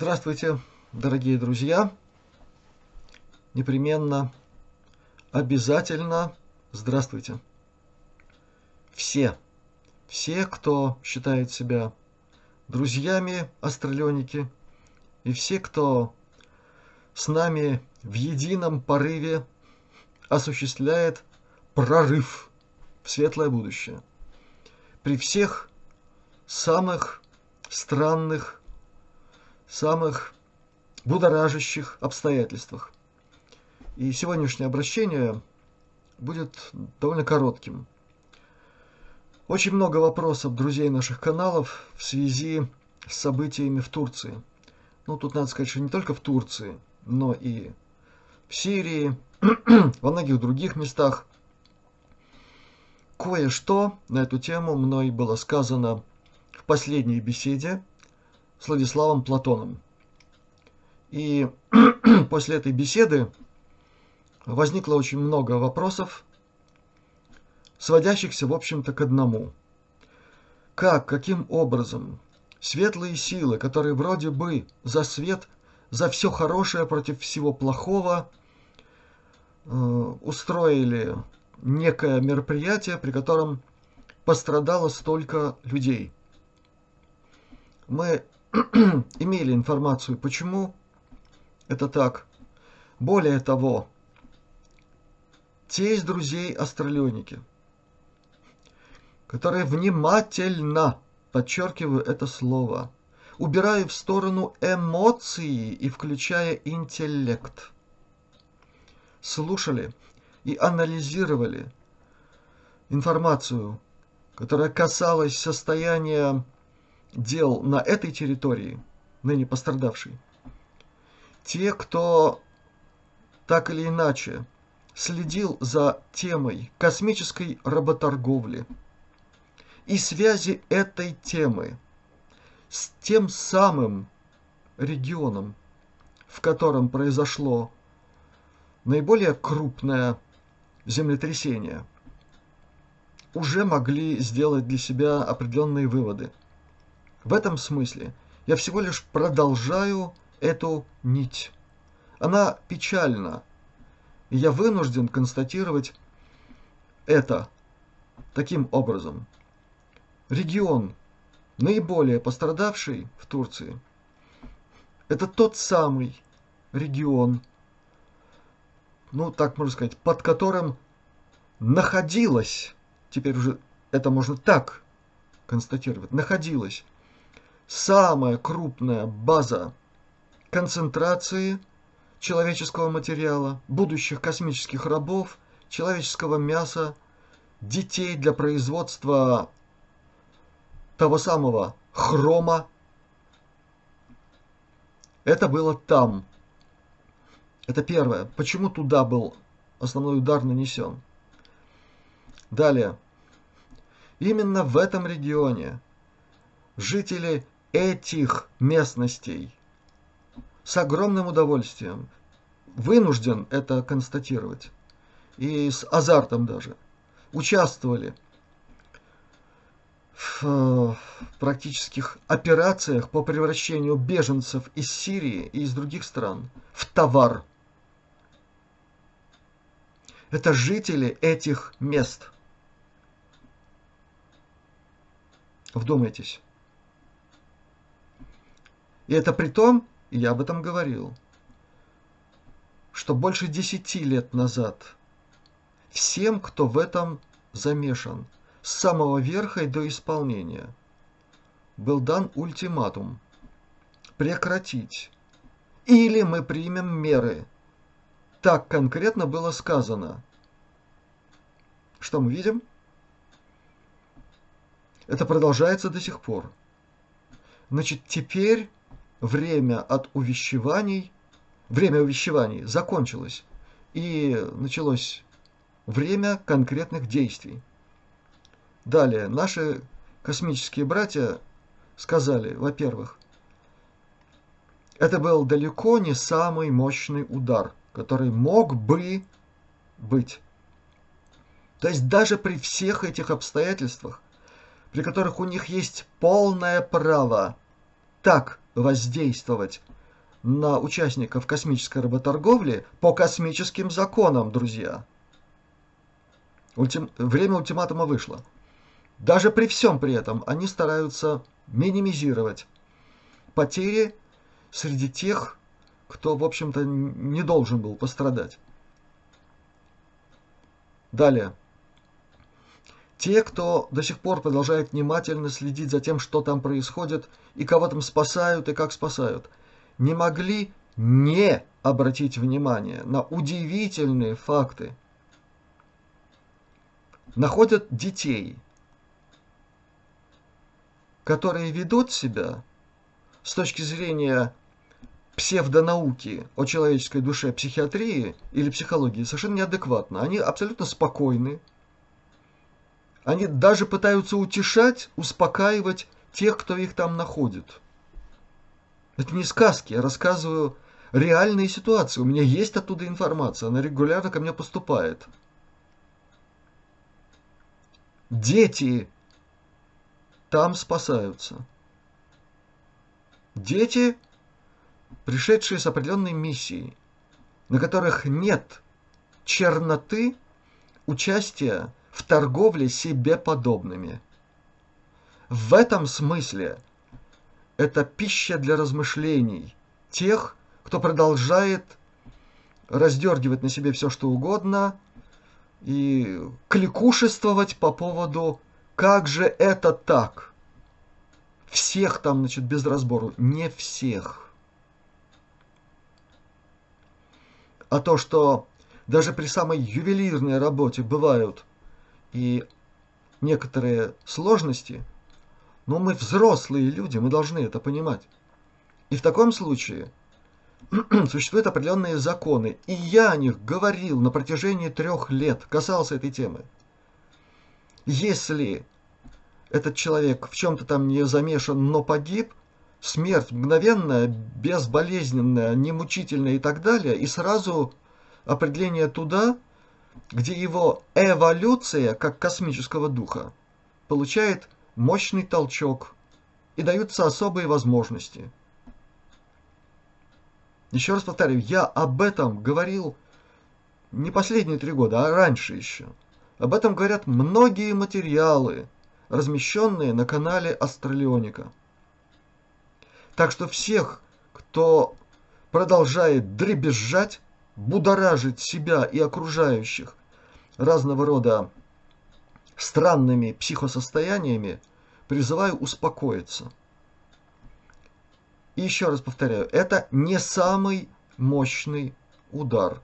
Здравствуйте, дорогие друзья. Непременно, обязательно здравствуйте. Все, все, кто считает себя друзьями астралионики, и все, кто с нами в едином порыве осуществляет прорыв в светлое будущее. При всех самых странных, самых будоражащих обстоятельствах. И сегодняшнее обращение будет довольно коротким. Очень много вопросов друзей наших каналов в связи с событиями в Турции. Ну, тут надо сказать, что не только в Турции, но и в Сирии, во многих других местах. Кое-что на эту тему мной было сказано в последней беседе с Владиславом Платоном. И после этой беседы возникло очень много вопросов, сводящихся, в общем-то, к одному. Как, каким образом светлые силы, которые вроде бы за свет, за все хорошее против всего плохого, э, устроили некое мероприятие, при котором пострадало столько людей. Мы имели информацию, почему это так. Более того, те из друзей астралионики, которые внимательно, подчеркиваю это слово, убирая в сторону эмоции и включая интеллект, слушали и анализировали информацию, которая касалась состояния дел на этой территории, ныне пострадавшей, те, кто так или иначе следил за темой космической работорговли и связи этой темы с тем самым регионом, в котором произошло наиболее крупное землетрясение, уже могли сделать для себя определенные выводы. В этом смысле я всего лишь продолжаю эту нить. Она печальна, и я вынужден констатировать это таким образом. Регион, наиболее пострадавший в Турции, это тот самый регион, ну так можно сказать, под которым находилась, теперь уже это можно так констатировать, находилась самая крупная база концентрации человеческого материала, будущих космических рабов, человеческого мяса, детей для производства того самого хрома. Это было там. Это первое. Почему туда был основной удар нанесен? Далее. Именно в этом регионе жители этих местностей с огромным удовольствием вынужден это констатировать и с азартом даже участвовали в э, практических операциях по превращению беженцев из Сирии и из других стран в товар. Это жители этих мест. Вдумайтесь. И это при том, я об этом говорил, что больше десяти лет назад всем, кто в этом замешан, с самого верха и до исполнения, был дан ультиматум прекратить, или мы примем меры. Так конкретно было сказано. Что мы видим? Это продолжается до сих пор. Значит, теперь время от увещеваний, время увещеваний закончилось, и началось время конкретных действий. Далее, наши космические братья сказали, во-первых, это был далеко не самый мощный удар, который мог бы быть. То есть даже при всех этих обстоятельствах, при которых у них есть полное право так воздействовать на участников космической работорговли по космическим законам, друзья. Ультим... Время ультиматума вышло. Даже при всем при этом они стараются минимизировать потери среди тех, кто, в общем-то, не должен был пострадать. Далее. Те, кто до сих пор продолжает внимательно следить за тем, что там происходит, и кого там спасают, и как спасают, не могли не обратить внимание на удивительные факты. Находят детей, которые ведут себя с точки зрения псевдонауки о человеческой душе психиатрии или психологии совершенно неадекватно. Они абсолютно спокойны. Они даже пытаются утешать, успокаивать тех, кто их там находит. Это не сказки, я рассказываю реальные ситуации. У меня есть оттуда информация, она регулярно ко мне поступает. Дети там спасаются. Дети пришедшие с определенной миссией, на которых нет черноты участия в торговле себе подобными. В этом смысле это пища для размышлений тех, кто продолжает раздергивать на себе все, что угодно, и кликушествовать по поводу «как же это так?» Всех там, значит, без разбору. Не всех. а то, что даже при самой ювелирной работе бывают и некоторые сложности, но мы взрослые люди, мы должны это понимать. И в таком случае существуют определенные законы, и я о них говорил на протяжении трех лет, касался этой темы. Если этот человек в чем-то там не замешан, но погиб, смерть мгновенная, безболезненная, немучительная и так далее, и сразу определение туда, где его эволюция, как космического духа, получает мощный толчок и даются особые возможности. Еще раз повторяю, я об этом говорил не последние три года, а раньше еще. Об этом говорят многие материалы, размещенные на канале Астралионика. Так что всех, кто продолжает дребезжать, будоражить себя и окружающих разного рода странными психосостояниями, призываю успокоиться. И еще раз повторяю, это не самый мощный удар.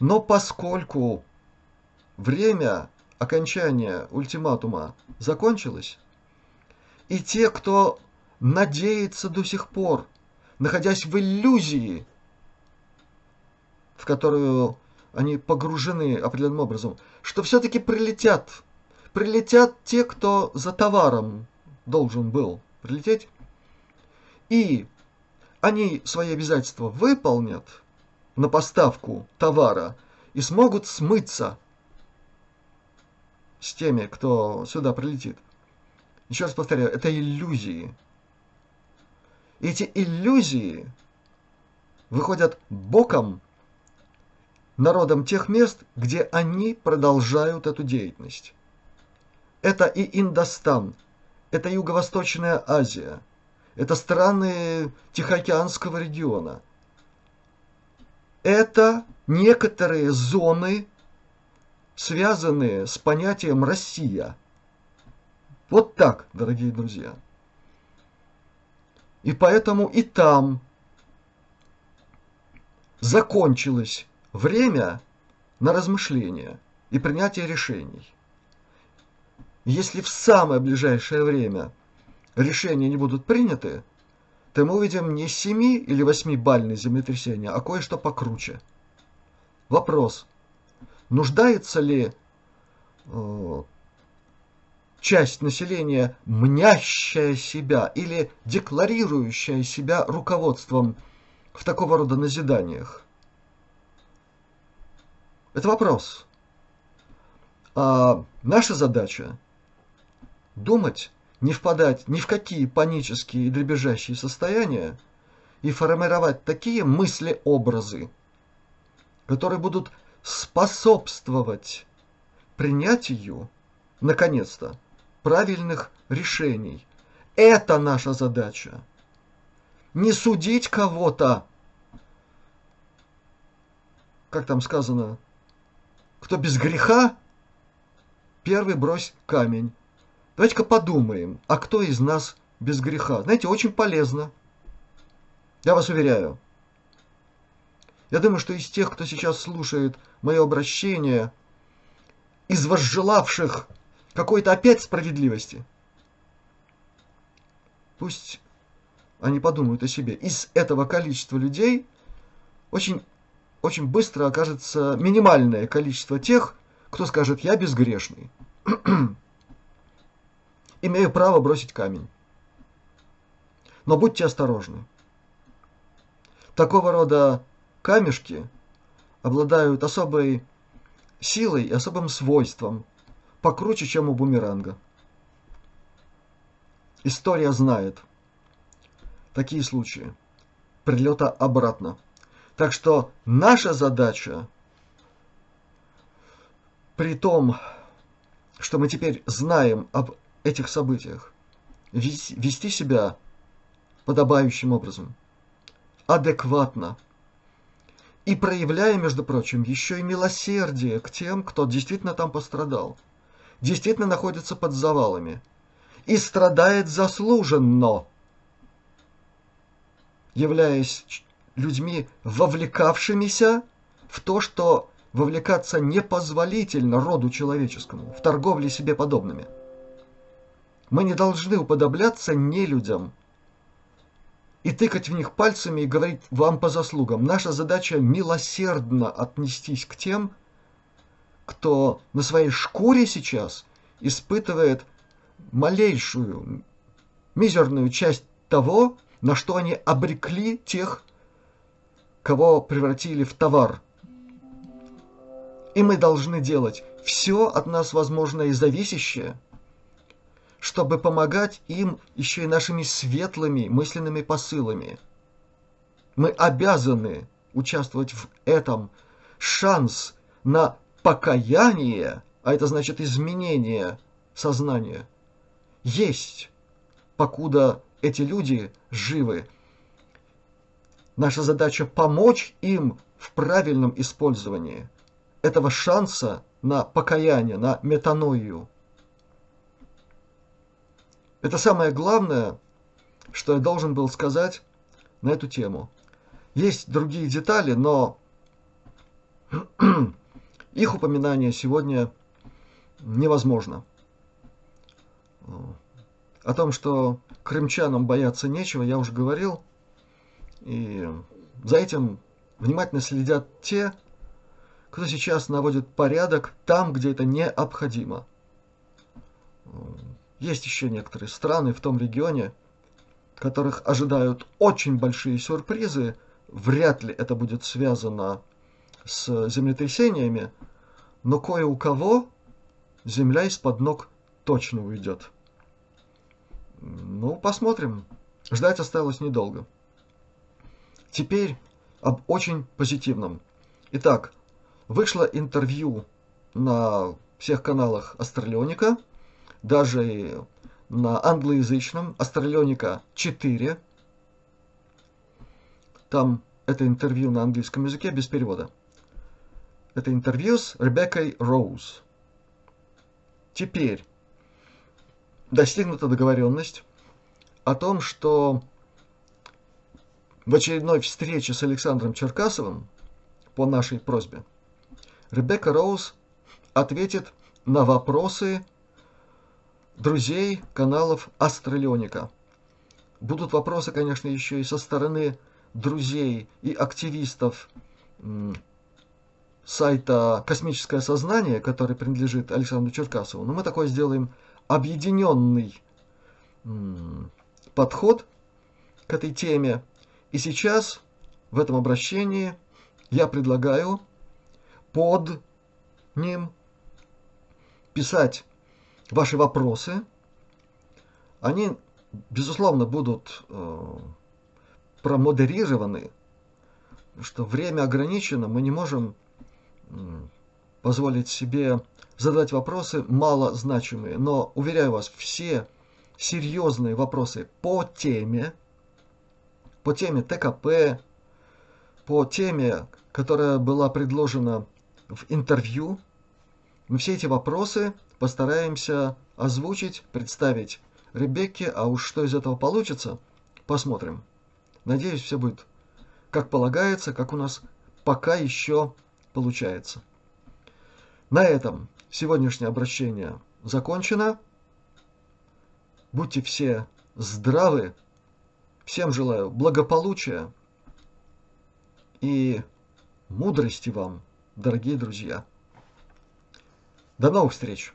Но поскольку время окончания ультиматума закончилось, и те, кто надеется до сих пор, находясь в иллюзии, в которую они погружены определенным образом, что все-таки прилетят, прилетят те, кто за товаром должен был прилететь, и они свои обязательства выполнят на поставку товара и смогут смыться с теми, кто сюда прилетит. Еще раз повторяю, это иллюзии. Эти иллюзии выходят боком народам тех мест, где они продолжают эту деятельность. Это и Индостан, это Юго-Восточная Азия, это страны Тихоокеанского региона. Это некоторые зоны, связанные с понятием «Россия». Вот так, дорогие друзья. И поэтому и там закончилось время на размышления и принятие решений. Если в самое ближайшее время решения не будут приняты, то мы увидим не 7 или 8 бальные землетрясения, а кое-что покруче. Вопрос. Нуждается ли э, часть населения, мнящая себя или декларирующая себя руководством в такого рода назиданиях? Это вопрос. А наша задача думать не впадать ни в какие панические и дребезжащие состояния и формировать такие мысли-образы, которые будут способствовать принятию, наконец-то, правильных решений. Это наша задача. Не судить кого-то, как там сказано, кто без греха, первый брось камень. Давайте-ка подумаем, а кто из нас без греха? Знаете, очень полезно. Я вас уверяю. Я думаю, что из тех, кто сейчас слушает мое обращение, из возжелавших какой-то опять справедливости, пусть они подумают о себе. Из этого количества людей очень, очень быстро окажется минимальное количество тех, кто скажет «я безгрешный». Имею право бросить камень. Но будьте осторожны. Такого рода камешки обладают особой силой и особым свойством, покруче, чем у бумеранга. История знает такие случаи прилета обратно. Так что наша задача, при том, что мы теперь знаем об этих событиях, вести себя подобающим образом – адекватно. И проявляя, между прочим, еще и милосердие к тем, кто действительно там пострадал, действительно находится под завалами и страдает заслуженно, являясь людьми, вовлекавшимися в то, что вовлекаться непозволительно роду человеческому, в торговле себе подобными. Мы не должны уподобляться нелюдям, и тыкать в них пальцами и говорить вам по заслугам. Наша задача милосердно отнестись к тем, кто на своей шкуре сейчас испытывает малейшую, мизерную часть того, на что они обрекли тех, кого превратили в товар. И мы должны делать все от нас возможное и зависящее – чтобы помогать им еще и нашими светлыми мысленными посылами. Мы обязаны участвовать в этом. Шанс на покаяние, а это значит изменение сознания, есть, покуда эти люди живы. Наша задача помочь им в правильном использовании этого шанса на покаяние, на метаною. Это самое главное, что я должен был сказать на эту тему. Есть другие детали, но их упоминание сегодня невозможно. О том, что крымчанам бояться нечего, я уже говорил. И за этим внимательно следят те, кто сейчас наводит порядок там, где это необходимо. Есть еще некоторые страны в том регионе, которых ожидают очень большие сюрпризы. Вряд ли это будет связано с землетрясениями, но кое у кого земля из-под ног точно уйдет. Ну, посмотрим. Ждать осталось недолго. Теперь об очень позитивном. Итак, вышло интервью на всех каналах Астралионика – даже на англоязычном Астралионика 4. Там это интервью на английском языке без перевода. Это интервью с Ребеккой Роуз. Теперь достигнута договоренность о том, что в очередной встрече с Александром Черкасовым по нашей просьбе Ребекка Роуз ответит на вопросы друзей каналов Астралионика. Будут вопросы, конечно, еще и со стороны друзей и активистов сайта «Космическое сознание», который принадлежит Александру Черкасову. Но мы такой сделаем объединенный подход к этой теме. И сейчас в этом обращении я предлагаю под ним писать ваши вопросы, они, безусловно, будут э, промодерированы, что время ограничено, мы не можем позволить себе задать вопросы малозначимые. Но, уверяю вас, все серьезные вопросы по теме, по теме ТКП, по теме, которая была предложена в интервью, мы все эти вопросы постараемся озвучить, представить Ребекке, а уж что из этого получится, посмотрим. Надеюсь, все будет как полагается, как у нас пока еще получается. На этом сегодняшнее обращение закончено. Будьте все здравы. Всем желаю благополучия и мудрости вам, дорогие друзья. До новых встреч!